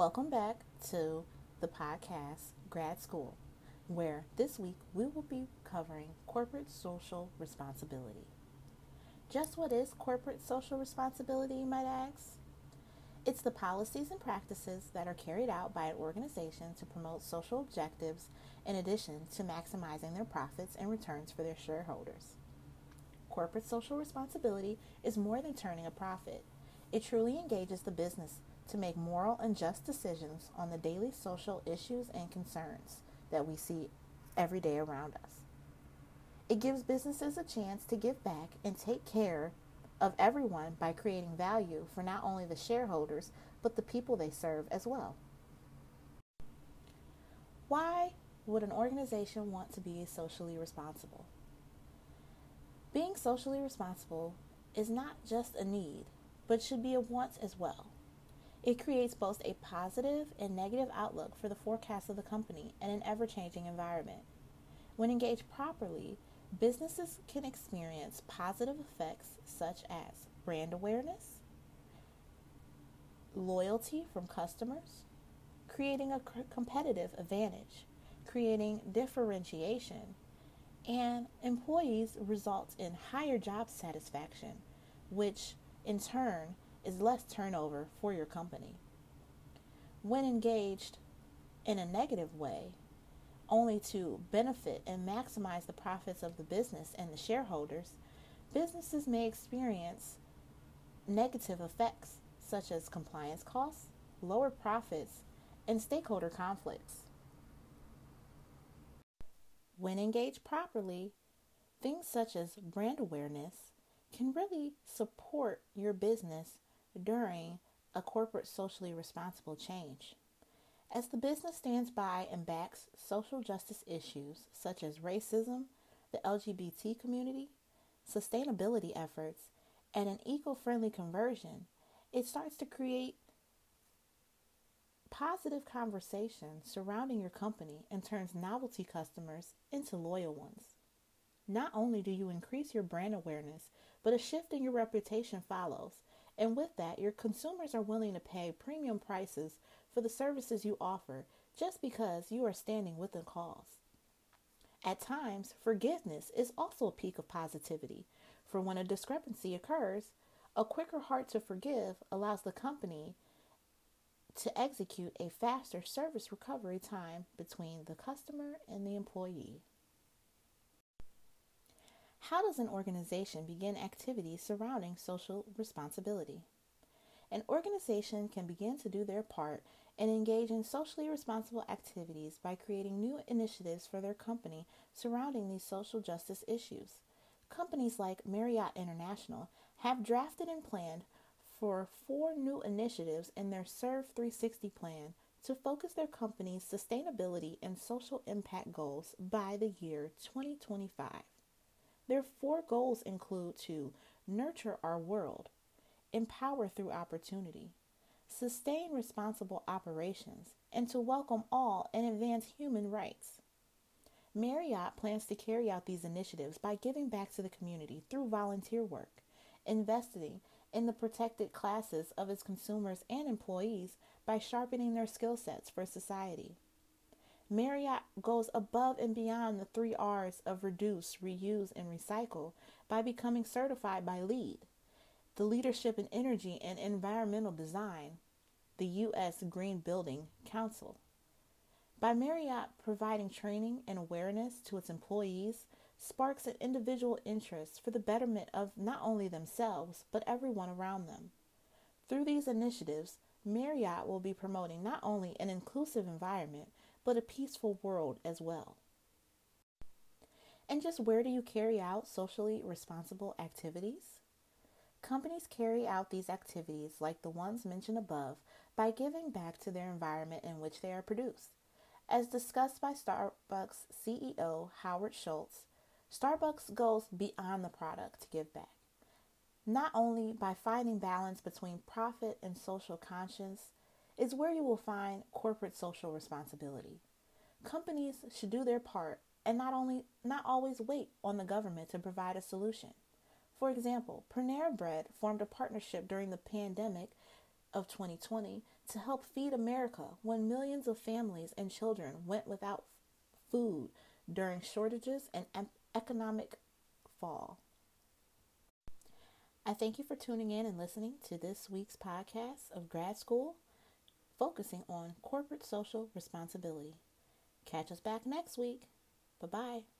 Welcome back to the podcast Grad School, where this week we will be covering corporate social responsibility. Just what is corporate social responsibility, you might ask? It's the policies and practices that are carried out by an organization to promote social objectives in addition to maximizing their profits and returns for their shareholders. Corporate social responsibility is more than turning a profit. It truly engages the business to make moral and just decisions on the daily social issues and concerns that we see every day around us. It gives businesses a chance to give back and take care of everyone by creating value for not only the shareholders, but the people they serve as well. Why would an organization want to be socially responsible? Being socially responsible is not just a need, but should be a want as well. It creates both a positive and negative outlook for the forecast of the company in an ever changing environment. When engaged properly, businesses can experience positive effects such as brand awareness, loyalty from customers, creating a competitive advantage, creating differentiation, and employees results in higher job satisfaction, which in turn is less turnover for your company. When engaged in a negative way, only to benefit and maximize the profits of the business and the shareholders, businesses may experience negative effects such as compliance costs, lower profits, and stakeholder conflicts. When engaged properly, things such as brand awareness can really support your business during a corporate socially responsible change. As the business stands by and backs social justice issues such as racism, the LGBT community, sustainability efforts, and an eco friendly conversion, it starts to create positive conversation surrounding your company and turns novelty customers into loyal ones. Not only do you increase your brand awareness, but a shift in your reputation follows. And with that, your consumers are willing to pay premium prices for the services you offer just because you are standing with the cause. At times, forgiveness is also a peak of positivity, for when a discrepancy occurs, a quicker heart to forgive allows the company to execute a faster service recovery time between the customer and the employee. How does an organization begin activities surrounding social responsibility? An organization can begin to do their part and engage in socially responsible activities by creating new initiatives for their company surrounding these social justice issues. Companies like Marriott International have drafted and planned for four new initiatives in their Serve 360 plan to focus their company's sustainability and social impact goals by the year 2025. Their four goals include to nurture our world, empower through opportunity, sustain responsible operations, and to welcome all and advance human rights. Marriott plans to carry out these initiatives by giving back to the community through volunteer work, investing in the protected classes of its consumers and employees by sharpening their skill sets for society. Marriott goes above and beyond the three R's of reduce, reuse, and recycle by becoming certified by LEED, the Leadership in Energy and Environmental Design, the U.S. Green Building Council. By Marriott providing training and awareness to its employees sparks an individual interest for the betterment of not only themselves, but everyone around them. Through these initiatives, Marriott will be promoting not only an inclusive environment, but a peaceful world as well. And just where do you carry out socially responsible activities? Companies carry out these activities, like the ones mentioned above, by giving back to their environment in which they are produced. As discussed by Starbucks CEO Howard Schultz, Starbucks goes beyond the product to give back. Not only by finding balance between profit and social conscience is where you will find corporate social responsibility. Companies should do their part and not only not always wait on the government to provide a solution. For example, Panera Bread formed a partnership during the pandemic of 2020 to help feed America when millions of families and children went without food during shortages and economic fall. I thank you for tuning in and listening to this week's podcast of Grad School, focusing on corporate social responsibility. Catch us back next week. Bye bye.